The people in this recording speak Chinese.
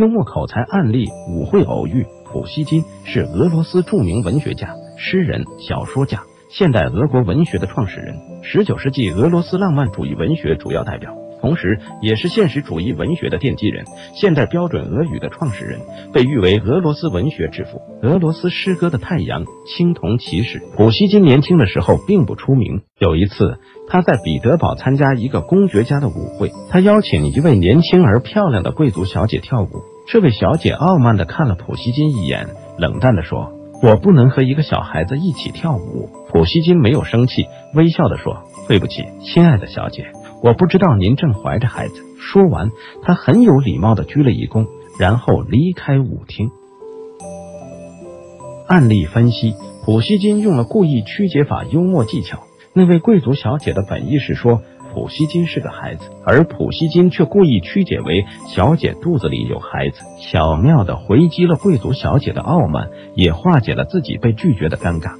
幽默口才案例：舞会偶遇。普希金是俄罗斯著名文学家、诗人、小说家，现代俄国文学的创始人，十九世纪俄罗斯浪漫主义文学主要代表。同时，也是现实主义文学的奠基人，现代标准俄语的创始人，被誉为俄罗斯文学之父，俄罗斯诗歌的太阳，青铜骑士。普希金年轻的时候并不出名。有一次，他在彼得堡参加一个公爵家的舞会，他邀请一位年轻而漂亮的贵族小姐跳舞。这位小姐傲慢的看了普希金一眼，冷淡的说：“我不能和一个小孩子一起跳舞。”普希金没有生气，微笑的说：“对不起，亲爱的小姐。”我不知道您正怀着孩子。说完，他很有礼貌的鞠了一躬，然后离开舞厅。案例分析：普希金用了故意曲解法幽默技巧。那位贵族小姐的本意是说普希金是个孩子，而普希金却故意曲解为小姐肚子里有孩子，巧妙地回击了贵族小姐的傲慢，也化解了自己被拒绝的尴尬。